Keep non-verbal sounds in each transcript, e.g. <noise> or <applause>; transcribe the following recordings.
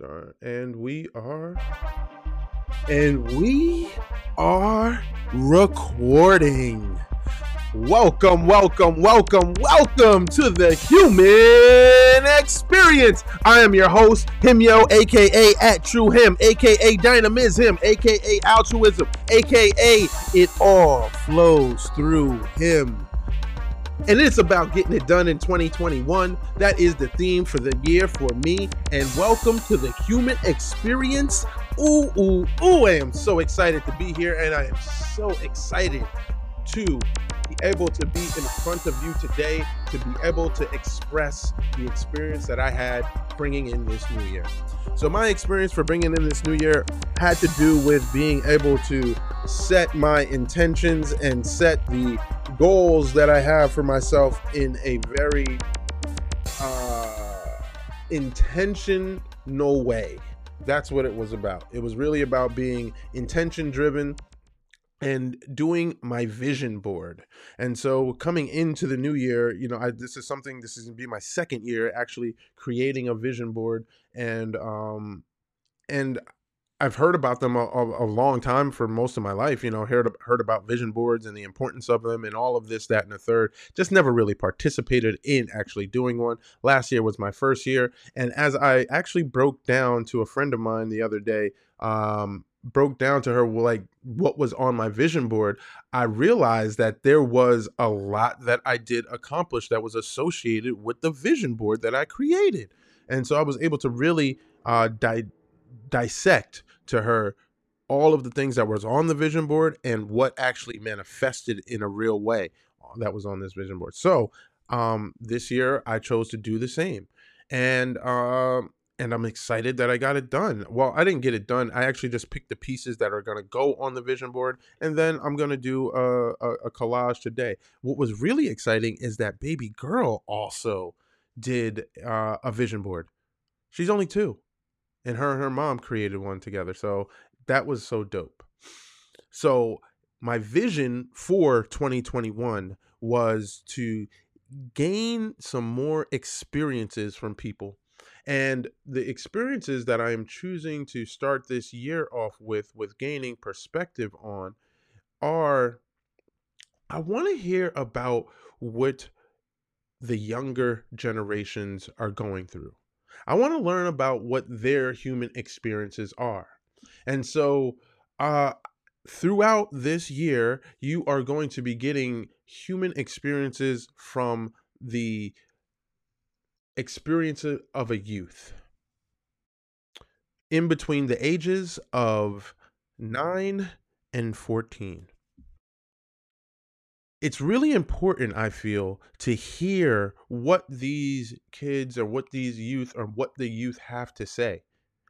start. And we are. And we are recording. Welcome, welcome, welcome, welcome to the human experience. I am your host, Himyo, aka at True Him, aka Dynamism, aka Altruism, aka It All Flows Through Him and it's about getting it done in 2021. That is the theme for the year for me. And welcome to the human experience. Ooh, ooh, ooh, I am so excited to be here, and I am so excited to be able to be in front of you today, to be able to express the experience that I had bringing in this new year. So, my experience for bringing in this new year had to do with being able to set my intentions and set the goals that I have for myself in a very uh, intention no way. That's what it was about. It was really about being intention driven and doing my vision board. And so coming into the new year, you know, I, this is something this is to be my second year actually creating a vision board and um and I've heard about them a, a, a, long time for most of my life. You know, heard heard about vision boards and the importance of them, and all of this, that, and the third. Just never really participated in actually doing one. Last year was my first year, and as I actually broke down to a friend of mine the other day, um, broke down to her like what was on my vision board, I realized that there was a lot that I did accomplish that was associated with the vision board that I created, and so I was able to really uh, di- dissect to her all of the things that was on the vision board and what actually manifested in a real way uh, that was on this vision board. So um, this year I chose to do the same, and um, and I'm excited that I got it done. Well, I didn't get it done. I actually just picked the pieces that are going to go on the vision board, and then I'm going to do a, a, a collage today. What was really exciting is that baby girl also did uh, a vision board. She's only two and her and her mom created one together. So that was so dope. So my vision for 2021 was to gain some more experiences from people. And the experiences that I am choosing to start this year off with, with gaining perspective on, are I want to hear about what the younger generations are going through. I want to learn about what their human experiences are. And so, uh, throughout this year, you are going to be getting human experiences from the experience of a youth. In between the ages of 9 and 14 it's really important i feel to hear what these kids or what these youth or what the youth have to say.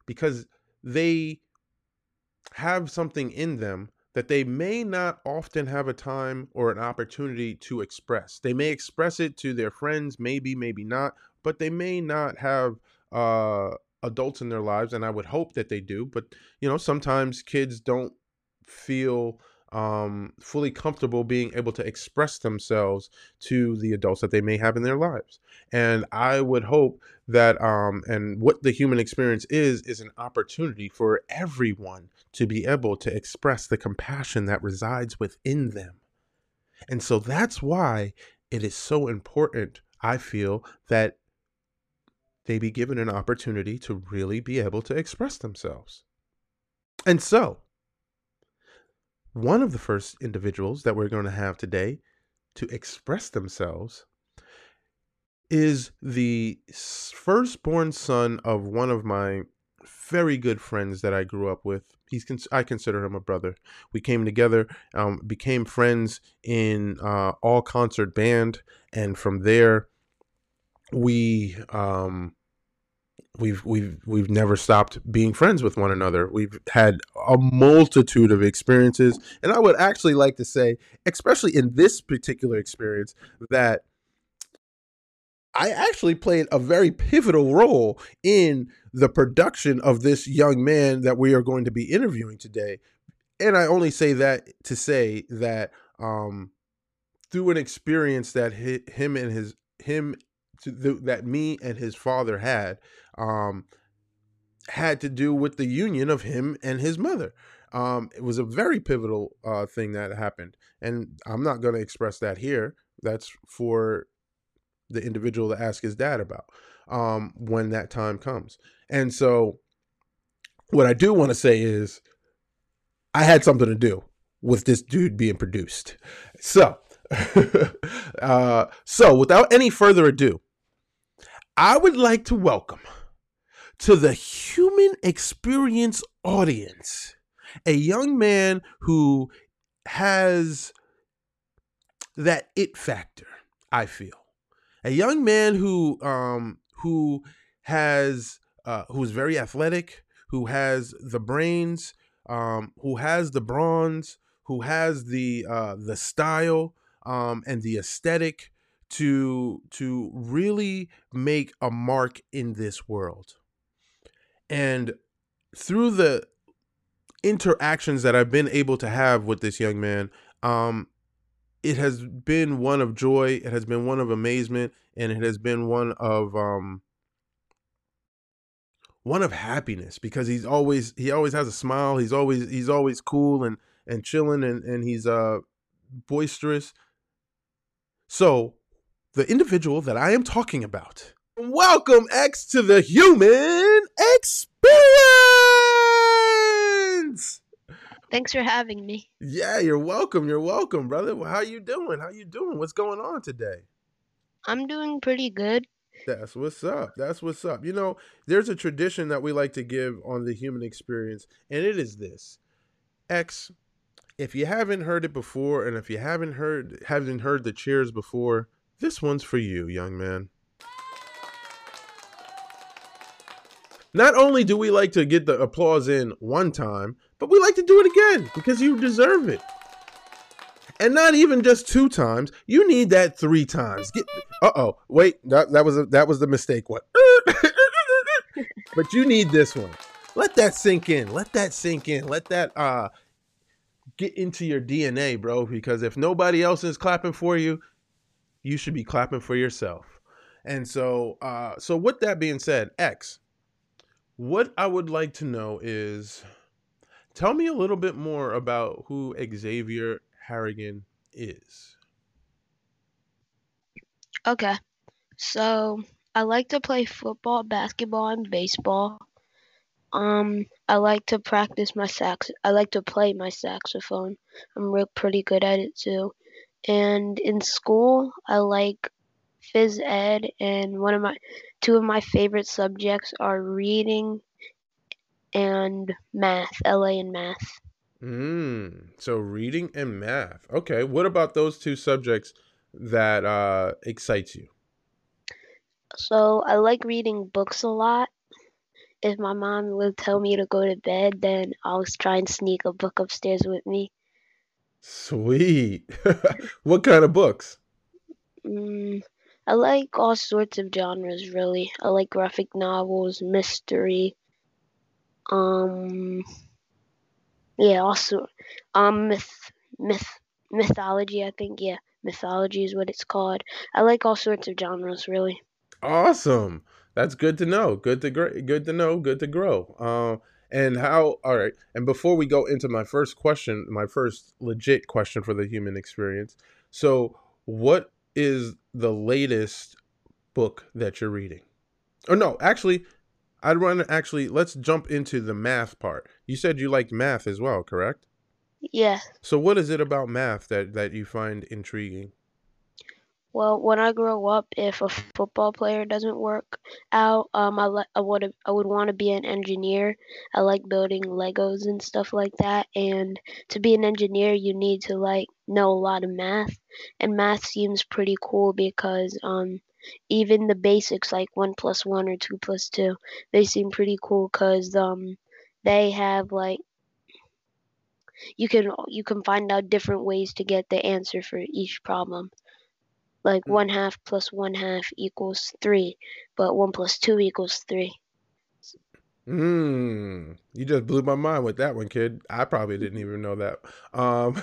Because they have something in them that they may not often have a time or an opportunity to express. They may express it to their friends maybe maybe not but they may not have uh adults in their lives and i would hope that they do but you know sometimes kids don't feel um, fully comfortable being able to express themselves to the adults that they may have in their lives. And I would hope that, um, and what the human experience is, is an opportunity for everyone to be able to express the compassion that resides within them. And so that's why it is so important, I feel, that they be given an opportunity to really be able to express themselves. And so, one of the first individuals that we're going to have today to express themselves is the firstborn son of one of my very good friends that I grew up with. He's I consider him a brother. We came together, um, became friends in uh, all concert band, and from there, we um, we've we've we've never stopped being friends with one another. We've had a multitude of experiences, and I would actually like to say, especially in this particular experience, that I actually played a very pivotal role in the production of this young man that we are going to be interviewing today. And I only say that to say that um, through an experience that him and his him that me and his father had um, had to do with the union of him and his mother. Um, it was a very pivotal uh, thing that happened, and I'm not going to express that here. That's for the individual to ask his dad about um, when that time comes. And so, what I do want to say is, I had something to do with this dude being produced. So, <laughs> uh, so without any further ado, I would like to welcome to the human experience audience a young man who has that it factor, I feel. A young man who um who has uh who's very athletic, who has the brains, um, who has the bronze, who has the uh the style um and the aesthetic to to really make a mark in this world. And through the interactions that I've been able to have with this young man, um, it has been one of joy, it has been one of amazement, and it has been one of um, one of happiness because he's always he always has a smile. He's always he's always cool and and chilling and and he's uh boisterous. So, the individual that I am talking about. Welcome X to the human experience. Thanks for having me. Yeah, you're welcome. You're welcome, brother. Well, how you doing? How you doing? What's going on today? I'm doing pretty good. That's what's up. That's what's up. You know, there's a tradition that we like to give on the human experience, and it is this. X, if you haven't heard it before, and if you haven't heard haven't heard the cheers before, this one's for you, young man. Not only do we like to get the applause in one time, but we like to do it again because you deserve it. And not even just two times. You need that three times. Get uh oh. Wait, that, that was a, that was the mistake one. <laughs> but you need this one. Let that sink in. Let that sink in. Let that uh get into your DNA, bro. Because if nobody else is clapping for you, you should be clapping for yourself. And so uh so with that being said, X, what I would like to know is tell me a little bit more about who Xavier Harrigan is. Okay. So, I like to play football, basketball, and baseball. Um, I like to practice my sax. I like to play my saxophone. I'm real pretty good at it too. And in school, I like phys ed, and one of my two of my favorite subjects are reading and math, LA and math. Mm, so reading and math. Okay, what about those two subjects that uh excites you? So I like reading books a lot. If my mom would tell me to go to bed, then I'll try and sneak a book upstairs with me. Sweet. <laughs> what kind of books? Mm, I like all sorts of genres, really. I like graphic novels, mystery, um, yeah, also, um, myth, myth, mythology. I think yeah, mythology is what it's called. I like all sorts of genres, really. Awesome. That's good to know. Good to grow. Good to know. Good to grow. Um, and how? All right. And before we go into my first question, my first legit question for the human experience. So, what is the latest book that you're reading? Or no, actually, I'd want to actually let's jump into the math part. You said you liked math as well, correct? Yeah. So what is it about math that that you find intriguing? Well, when I grow up, if a football player doesn't work out, um, I li- I would I would want to be an engineer. I like building Legos and stuff like that. And to be an engineer, you need to like know a lot of math, and math seems pretty cool because um, even the basics like one plus one or two plus two, they seem pretty cool because um, they have like you can you can find out different ways to get the answer for each problem like mm. one half plus one half equals three, but one plus two equals three. Hmm. You just blew my mind with that one, kid. I probably didn't even know that. Um.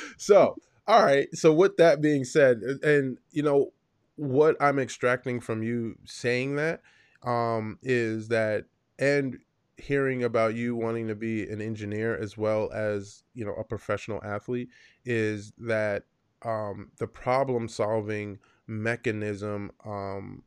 <laughs> so, all right. So, with that being said, and you know what I'm extracting from you saying that, um, is that and hearing about you wanting to be an engineer as well as you know a professional athlete is that um, the problem solving mechanism um,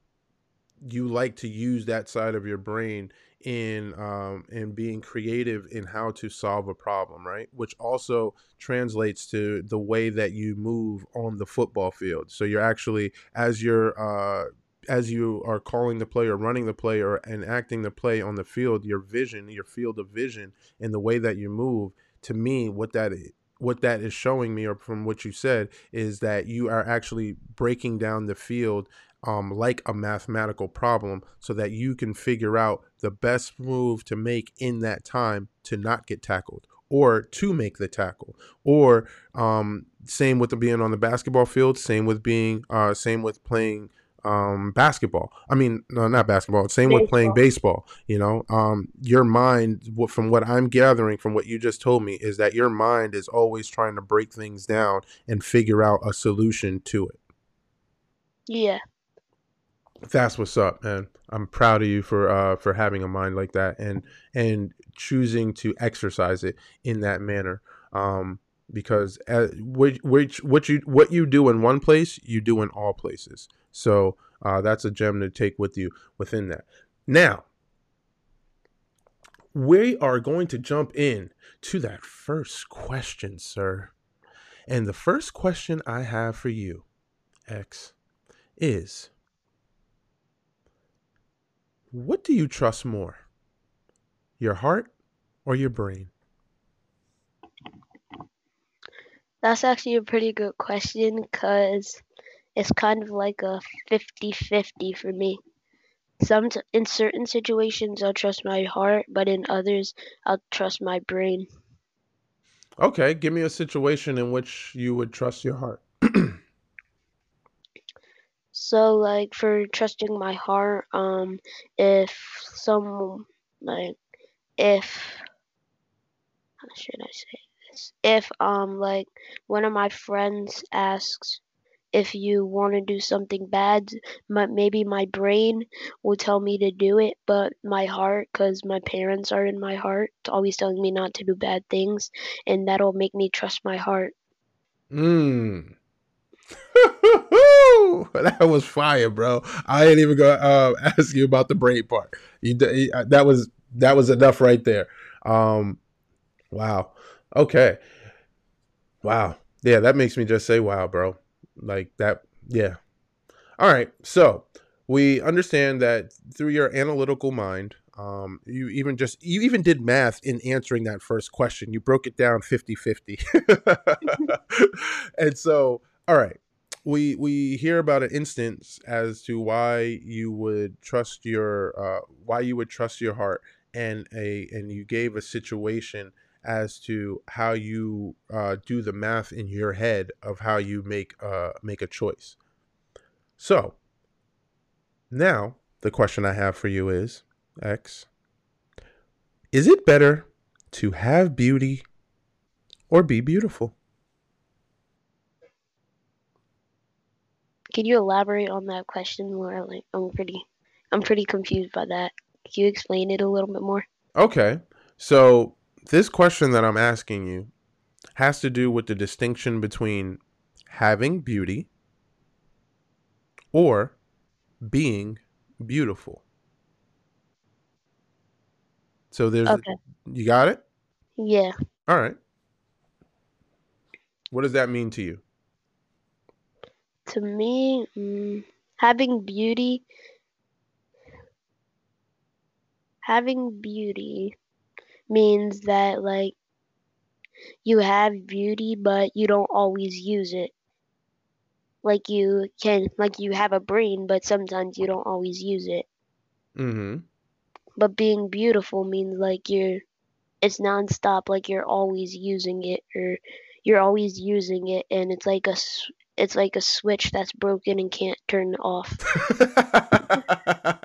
you like to use that side of your brain in um, in being creative in how to solve a problem, right? Which also translates to the way that you move on the football field. So you're actually as you're uh, as you are calling the play or running the play or and acting the play on the field, your vision, your field of vision, and the way that you move. To me, what that what that is showing me, or from what you said, is that you are actually breaking down the field um, like a mathematical problem so that you can figure out the best move to make in that time to not get tackled or to make the tackle or um, same with being on the basketball field same with being uh, same with playing um, basketball i mean no not basketball same baseball. with playing baseball you know um, your mind from what i'm gathering from what you just told me is that your mind is always trying to break things down and figure out a solution to it yeah that's what's up, man. I'm proud of you for uh, for having a mind like that and and choosing to exercise it in that manner. Um, because uh, which, which what you what you do in one place, you do in all places. So uh, that's a gem to take with you within that. Now, we are going to jump in to that first question, sir. And the first question I have for you, X, is what do you trust more? Your heart or your brain? That's actually a pretty good question because it's kind of like a 50 50 for me. Some in certain situations I'll trust my heart, but in others I'll trust my brain. Okay, give me a situation in which you would trust your heart. <clears throat> So like for trusting my heart, um, if some like if how should I say this? If um like one of my friends asks if you want to do something bad, my, maybe my brain will tell me to do it, but my heart, because my parents are in my heart, always telling me not to do bad things, and that'll make me trust my heart. Hmm. <laughs> that was fire, bro. I ain't even gonna uh, <laughs> ask you about the brain part. You, uh, that was that was enough right there. Um, wow. Okay. Wow. Yeah, that makes me just say wow, bro. Like that. Yeah. All right. So we understand that through your analytical mind, um, you even just you even did math in answering that first question. You broke it down 50-50. <laughs> and so all right we we hear about an instance as to why you would trust your uh, why you would trust your heart and a and you gave a situation as to how you uh, do the math in your head of how you make uh, make a choice. So now the question I have for you is X. Is it better to have beauty or be beautiful? Can you elaborate on that question more? Like, I'm pretty, I'm pretty confused by that. Can you explain it a little bit more? Okay, so this question that I'm asking you has to do with the distinction between having beauty or being beautiful. So there's okay. you got it? Yeah. All right. What does that mean to you? to me, mm, having beauty, having beauty means that like you have beauty, but you don't always use it. Like you can, like you have a brain, but sometimes you don't always use it. Mm-hmm. But being beautiful means like you're, it's nonstop. Like you're always using it, or you're always using it, and it's like a, it's like a switch that's broken and can't turn off. <laughs>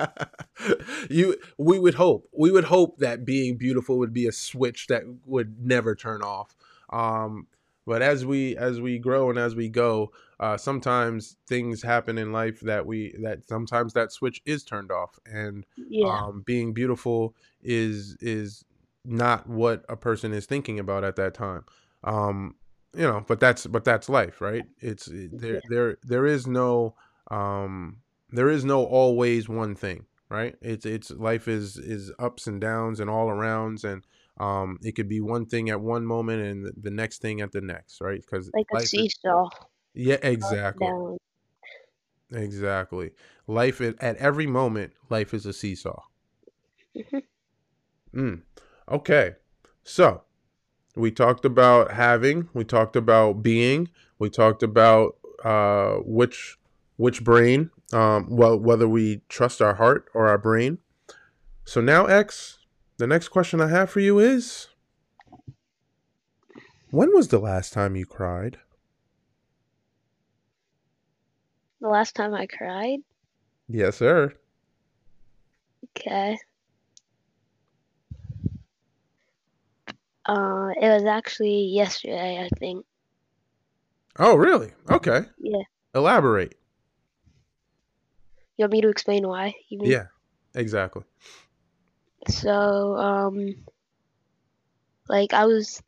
you we would hope we would hope that being beautiful would be a switch that would never turn off. Um but as we as we grow and as we go uh, sometimes things happen in life that we that sometimes that switch is turned off. And Yeah. um, being beautiful is is not what a person is thinking about at that time. Um you know but that's but that's life right? It's there Yeah. there there is no um there is no always one thing right it's it's life is is ups and downs and all arounds and um it could be one thing at one moment and the, next thing at the next right because Like a life is, seesaw. yeah exactly exactly life is, at every moment life is a seesaw Mhm. Mm. Okay. So we talked about having, we talked about being, we talked about uh which which brain, um well whether we trust our heart or our brain. So now X, the next question I have for you is when was the last time you cried? The last time I cried, Yes, sir. okay. Uh, it was actually yesterday, I think. Oh, really? Okay. Yeah. Elaborate. You want me to explain why? Yeah. Exactly. So, um, like I was,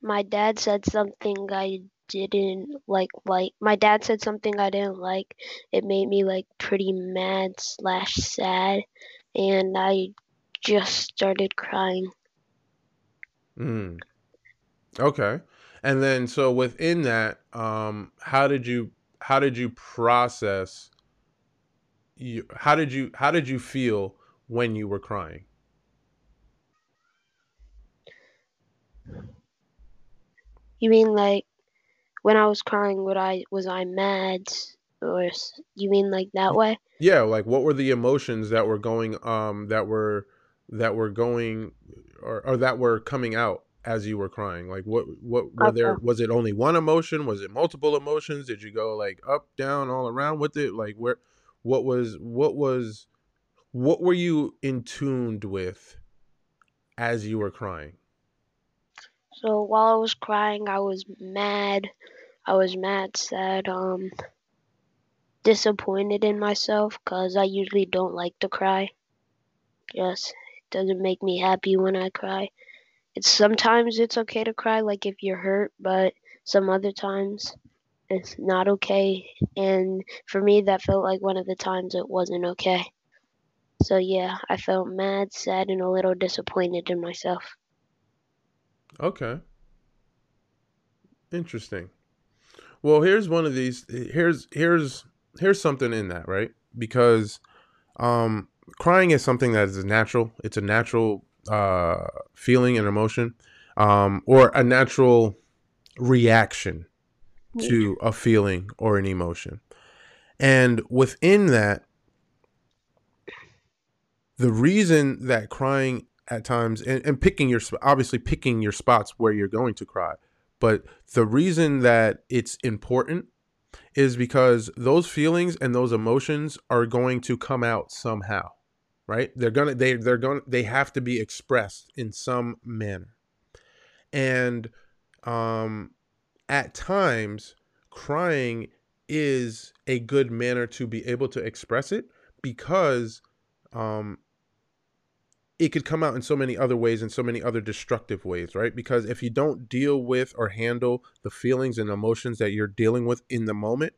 my dad said something I didn't like. Like my dad said something I didn't like. It made me like pretty mad slash sad, and I just started crying. Mm. Okay. And then so within that, um, how did you how did you process you how did you how did you feel when you were crying? You mean like when I was crying? What I was I mad, or you mean like that way? Yeah, like what were the emotions that were going um that were that were going or, or that were coming out as you were crying? Like what what were there was it only one emotion? Was it multiple emotions? Did you go like up, down, all around with it? Like where what was what was what were you in tuned with as you were crying? So while I was crying, I was mad. I was mad, sad, um, disappointed in myself because I usually don't like to cry. Yes, it doesn't make me happy when I cry. It's sometimes it's okay to cry, like if you're hurt, but some other times it's not okay. And for me, that felt like one of the times it wasn't okay. So yeah, I felt mad, sad, and a little disappointed in myself. Okay. Interesting. Well, here's one of these here's here's here's something in that, right? Because um crying is something that is natural. It's a natural uh feeling and emotion um or a natural reaction to a feeling or an emotion. And within that the reason that crying at times and, and picking your obviously picking your spots where you're going to cry but the reason that it's important is because those feelings and those emotions are going to come out somehow right they're gonna they they're gonna they have to be expressed in some manner and um at times crying is a good manner to be able to express it because um it could come out in so many other ways and so many other destructive ways, right? Because if you don't deal with or handle the feelings and emotions that you're dealing with in the moment,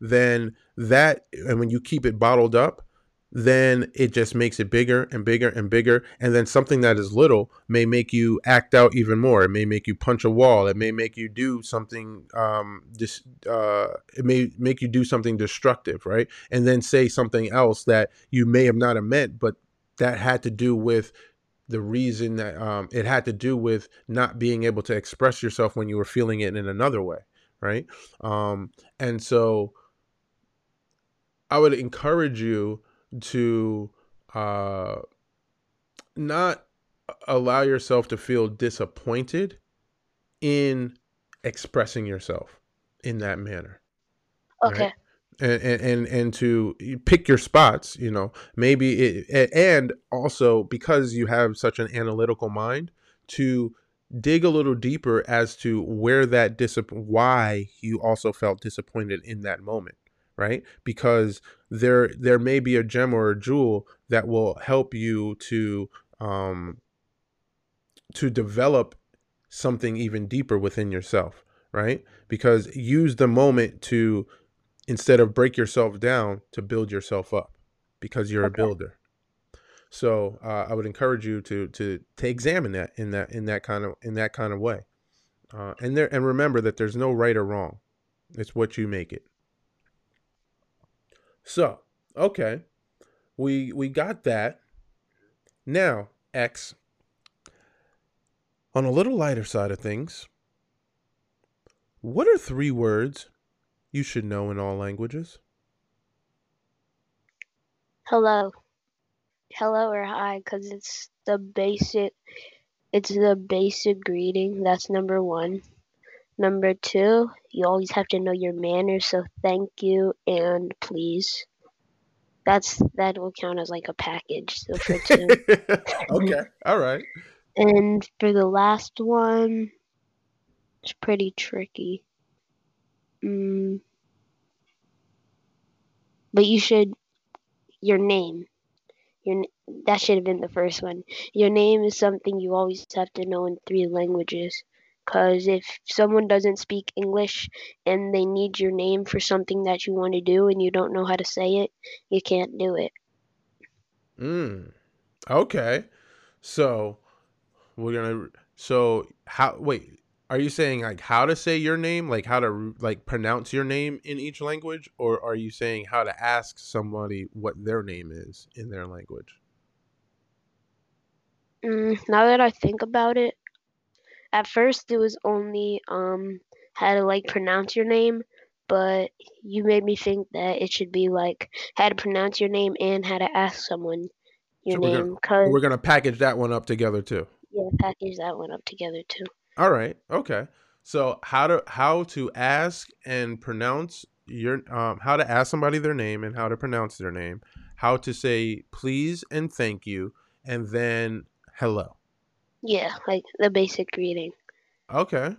then that, and when you keep it bottled up, then it just makes it bigger and bigger and bigger. And then something that is little may make you act out even more. It may make you punch a wall. It may make you do something, um, dis, uh, it may make you do something destructive, right? And then say something else that you may have not have meant, but that had to do with the reason that um, it had to do with not being able to express yourself when you were feeling it in another way right um, and so i would encourage you to uh, not allow yourself to feel disappointed in expressing yourself in that manner Okay. right? and, and and to pick your spots you know maybe it and also because you have such an analytical mind to dig a little deeper as to where that disappoint why you also felt disappointed in that moment right because there there may be a gem or a jewel that will help you to um to develop something even deeper within yourself right because use the moment to instead of break yourself down to build yourself up because you're okay. a builder so uh, I would encourage you to to to examine that in that in that kind of in that kind of way, uh, and there and remember that there's no right or wrong. It's what you make it. So okay, we we got that. Now X. On a little lighter side of things, what are three words you should know in all languages? Hello hello or hi because it's the basic it's the basic greeting that's number one number two you always have to know your manners so thank you and please. That's that will count as like a package so for two. <laughs> Okay all right. And for the last one it's pretty tricky. Mm, but you should your name your that should have been the first one. Your name is something you always have to know in three languages. Because if someone doesn't speak English and they need your name for something that you want to do and you don't know how to say it, you can't do it. Mm. Okay. So we're gonna. So how? Wait. Are you saying like how to say your name, like how to like pronounce your name in each language, or are you saying how to ask somebody what their name is in their language? Mm, now that I think about it, at first it was only um how to like pronounce your name, but you made me think that it should be like how to pronounce your name and how to ask someone your so name. We're gonna, we're gonna package that one up together too. Yeah, package that one up together too. All right. Okay. So how to how to ask and pronounce your um how to ask somebody their name and how to pronounce their name, how to say please and thank you, and then hello. Yeah, like the basic greeting. Okay.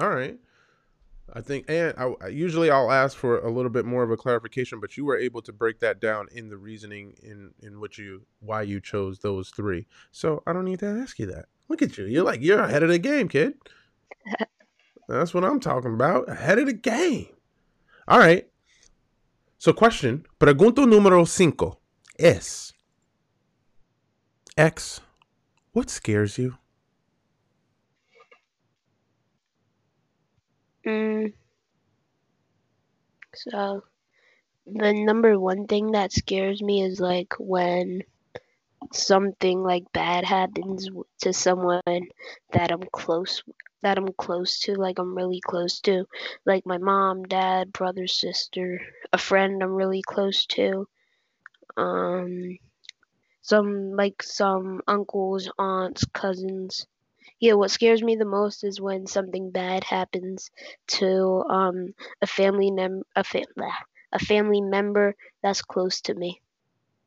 All right. I think, and I, usually I'll ask for a little bit more of a clarification, but you were able to break that down in the reasoning in in which you why you chose those three. So I don't need to ask you that. Look at you. You're like, you're ahead of the game, kid. <laughs> That's what I'm talking about. Ahead of the game. All right. So, question. Pregunto número cinco es X. What scares you? Mm. So, the number one thing that scares me is like when something like bad happens to someone that I'm close that I'm close to, like I'm really close to, like my mom, dad, brother, sister, a friend I'm really close to, um, some like some uncles, aunts, cousins. Yeah, what scares me the most is when something bad happens to um a family mem a, fa- a family member that's close to me.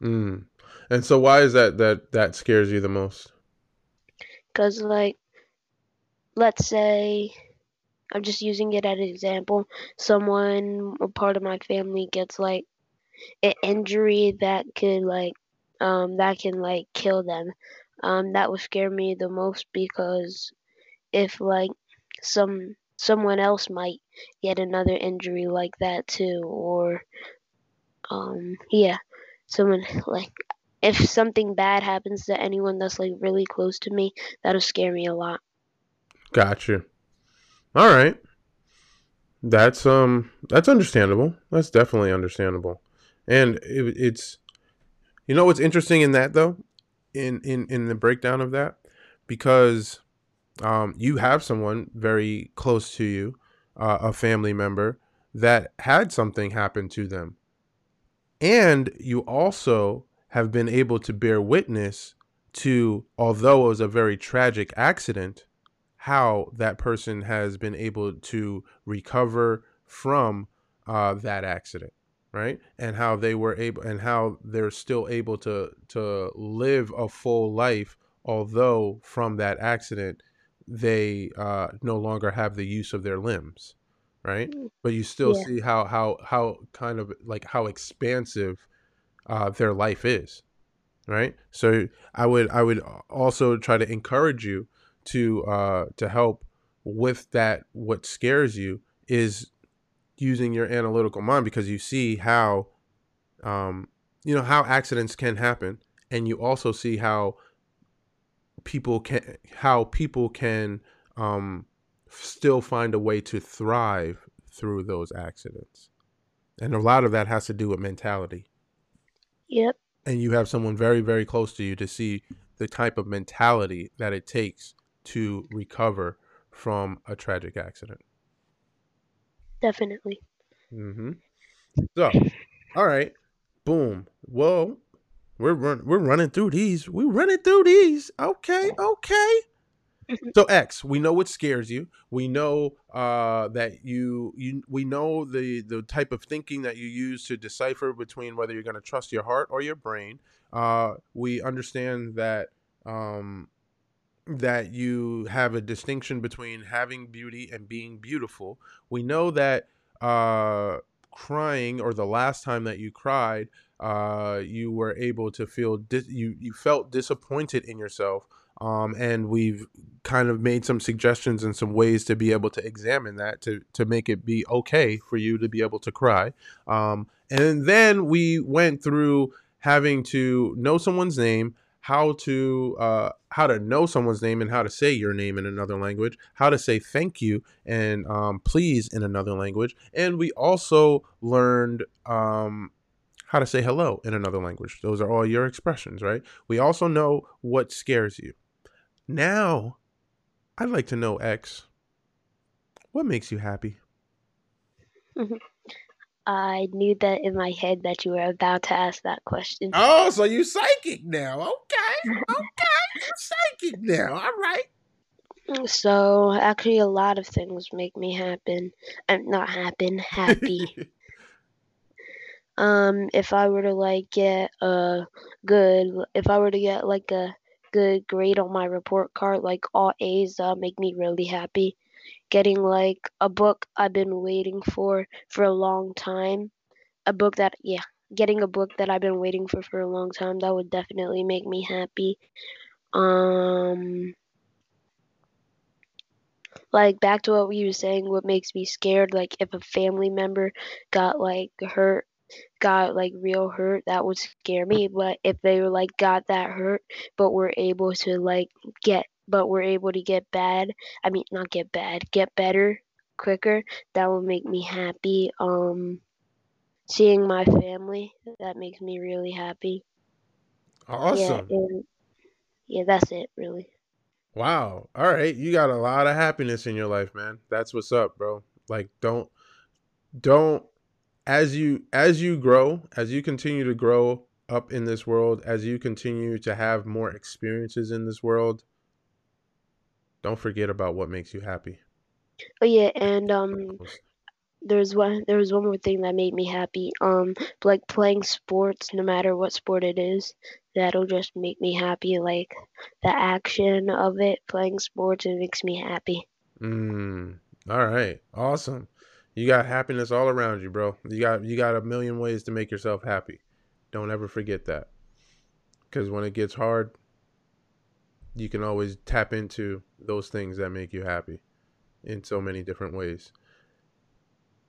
Mm. And so why is that that that scares you the most? Cuz like let's say I'm just using it as an example, someone or part of my family gets like an injury that could like um that can like kill them. Um that would scare me the most because if like some someone else might get another injury like that too or um yeah someone like if something bad happens to anyone that's like really close to me, that'll scare me a lot. Gotcha. All right. That's um that's understandable. That's definitely understandable. And it, it's you know what's interesting in that though? In in in the breakdown of that because um you have someone very close to you, uh, a family member that had something happen to them. And you also have been able to bear witness to, although it was a very tragic accident, how that person has been able to recover from uh, that accident, right? And how they were able, and how they're still able to to live a full life, although from that accident they uh, no longer have the use of their limbs, right? Mm. But you still Yeah. see how how how kind of like how expansive uh, their life is, right? So I would I would also try to encourage you to uh, to help with that. What scares you is using your analytical mind because you see how um, you know how accidents can happen, and you also see how people can how people can um, still find a way to thrive through those accidents, and a lot of that has to do with mentality. Yep. And you have someone very very close to you to see the type of mentality that it takes to recover from a tragic accident. Definitely. Mm-hmm. So, all right, boom. Whoa, we're run- we're running through these. We're running through these. Okay, okay. <laughs> So X, we know what scares you. We know uh, that you you we know the the type of thinking that you use to decipher between whether you're going to trust your heart or your brain. Uh, we understand that um, that you have a distinction between having beauty and being beautiful. We know that uh, crying or the last time that you cried, uh, you were able to feel dis- you you felt disappointed in yourself. Um, and we've kind of made some suggestions and some ways to be able to examine that to to make it be okay for you to be able to cry. Um, and then we went through having to know someone's name, how to uh, how to know someone's name and how to say your name in another language, how to say thank you and um, please in another language, and we also learned um, how to say hello in another language. Those are all your expressions, right? We also know what scares you. Now, I'd like to know X. What makes you happy? I knew that in my head that you were about to ask that question. Oh, so you psychic now? Okay, okay, You're psychic now. All right. So actually, a lot of things make me happen. I'm not happen, happy. <laughs> um, if I were to like get a good, if I were to get like a good grade on my report card, like all A's, that make me really happy. Getting like a book I've been waiting for for a long time, a book that yeah, getting a book that I've been waiting for for a long time, that would definitely make me happy. Um like back to what we were saying what makes me scared like if a family member got like hurt got like real hurt that would scare me but if they were like got that hurt but were able to like get but were able to get bad i mean not get bad get better quicker that would make me happy um seeing my family that makes me really happy Awesome. yeah and yeah that's it really Wow. All right. You got a lot of happiness in your life, man. That's what's up, bro. Like don't don't as you as you grow, as you continue to grow up in this world, as you continue to have more experiences in this world, don't forget about what makes you happy. oh yeah and um there's one there was one more thing that made me happy um like playing sports no matter what sport it is that'll just make me happy like the action of it playing sports it makes me happy Mm. All right. Awesome. You got happiness all around you, bro. You got you got a million ways to make yourself happy. Don't ever forget that. Cuz when it gets hard, you can always tap into those things that make you happy in so many different ways.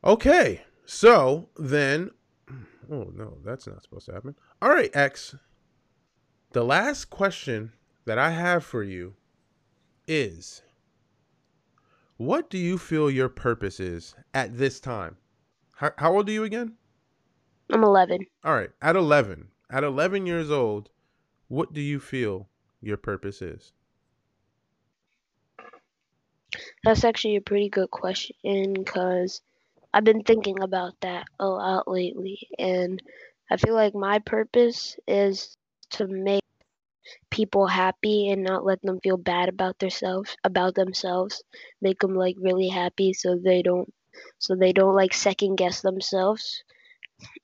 Okay. So, then <clears throat> Oh, no, that's not supposed to happen. All right, X. The last question that I have for you is what do you feel your purpose is at this time? How, how old are you again? i'm 11 All right, at 11. At 11 years old, what do you feel your purpose is? that's actually a pretty good question because i've been thinking about that a lot lately and i feel like my purpose is to make people happy and not let them feel bad about themselves about themselves make them like really happy so they don't so they don't like second guess themselves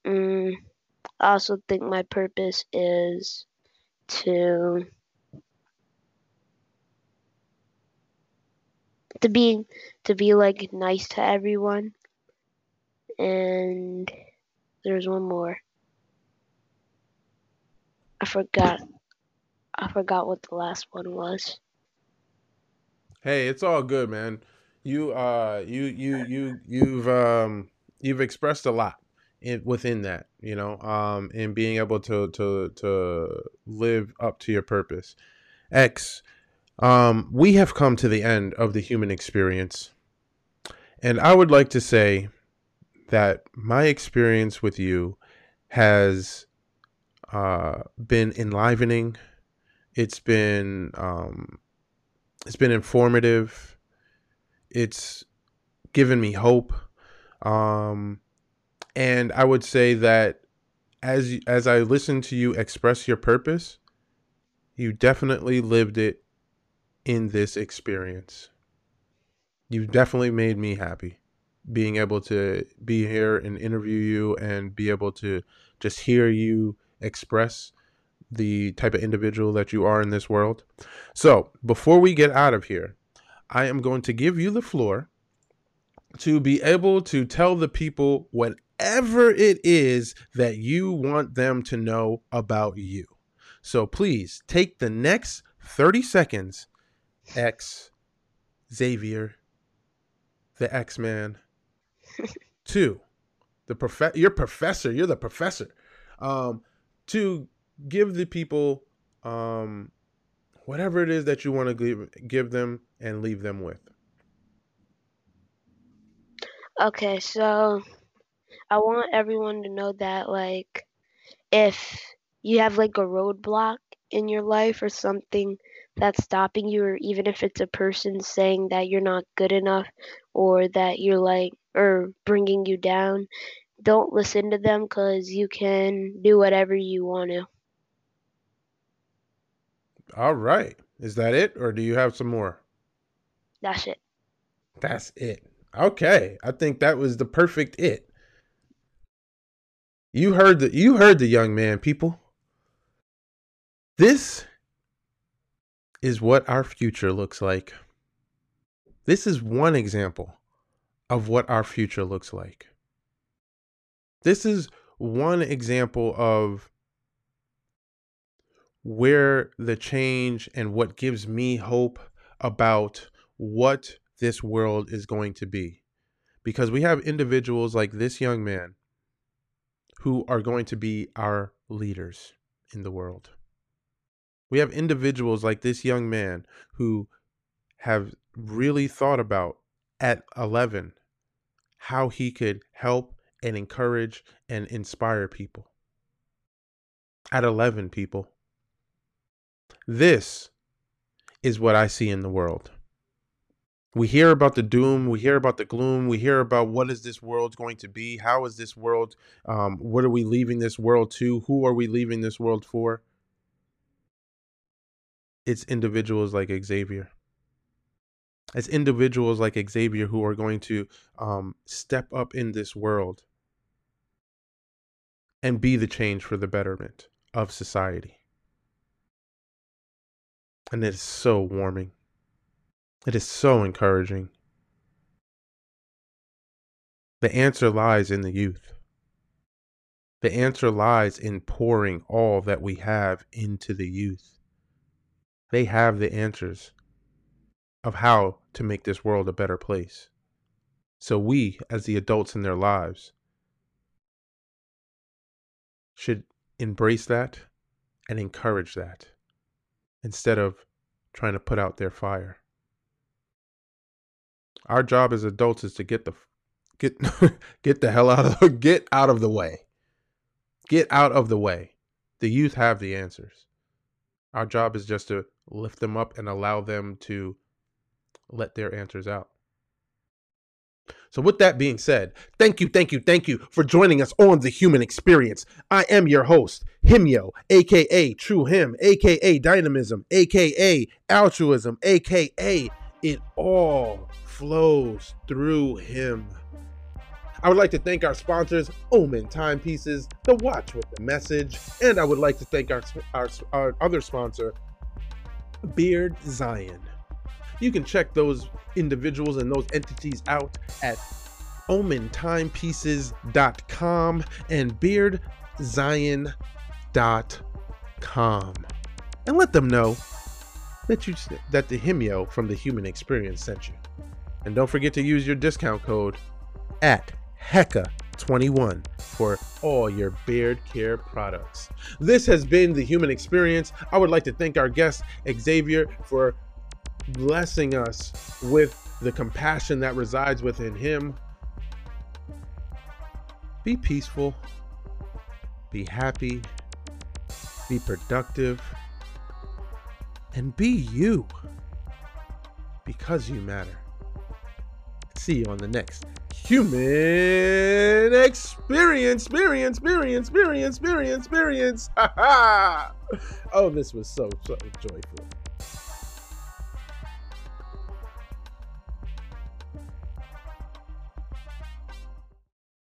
mm, i also think my purpose is to to be to be like nice to everyone. And there's one more. I forgot. I forgot what the last one was. Hey, it's all good, man. You uh you you you you've um you've expressed a lot in, within that, you know, um in being able to to to live up to your purpose. X um we have come to the end of the human experience. And I would like to say that my experience with you has uh been enlivening. It's been um it's been informative. It's given me hope. Um, and I would say that as as I listened to you express your purpose, you definitely lived it in this experience. You've definitely made me happy being able to be here and interview you and be able to just hear you express the type of individual that you are in this world. So, before we get out of here, I am going to give you the floor to be able to tell the people whatever it is that you want them to know about you. So, please take the next 30 seconds, X Xavier, the X Man, <laughs> two, the prof- your professor, you're the professor, um, to give the people um, whatever it is that you want to give, give them and leave them with. Okay, so I want everyone to know that like if you have like a roadblock in your life or something that's stopping you or even if it's a person saying that you're not good enough or that you're like or bringing you down, don't listen to them cuz you can do whatever you want to. All right. Is that it or do you have some more? That's it. That's it. Okay. I think that was the perfect it. You heard the you heard the young man, people. This is what our future looks like. This is one example of what our future looks like. This is one example of where the change and what gives me hope about what this world is going to be. Because we have individuals like this young man who are going to be our leaders in the world. We have individuals like this young man who have really thought about at 11 how he could help and encourage and inspire people. At 11, people. This is what I see in the world. We hear about the doom, we hear about the gloom, we hear about what is this world going to be? How is this world? Um, what are we leaving this world to? Who are we leaving this world for? It's individuals like Xavier. It's individuals like Xavier who are going to um, step up in this world and be the change for the betterment of society. And it is so warming. It is so encouraging. The answer lies in the youth. The answer lies in pouring all that we have into the youth. They have the answers of how to make this world a better place. So we, as the adults in their lives, should embrace that and encourage that instead of trying to put out their fire. Our job as adults is to get the get <laughs> get the hell out of get out of the way. Get out of the way. The youth have the answers. Our job is just to lift them up and allow them to let their answers out. So, with that being said, thank you, thank you, thank you for joining us on the human experience. I am your host, Himyo, aka True Him, aka Dynamism, aka Altruism, aka It All Flows Through Him. I would like to thank our sponsors, Omen Timepieces, The Watch with the Message, and I would like to thank our, our, our other sponsor, Beard Zion. You can check those individuals and those entities out at omentimepieces.com and beardzion.com. And let them know that you that the Himyo from the Human Experience sent you. And don't forget to use your discount code at HECA21 for all your beard care products. This has been the Human Experience. I would like to thank our guest Xavier for blessing us with the compassion that resides within him. Be peaceful, be happy, be productive, and be you because you matter. See you on the next human experience, experience, experience, experience, experience, <laughs> experience. oh, this was so, so joyful.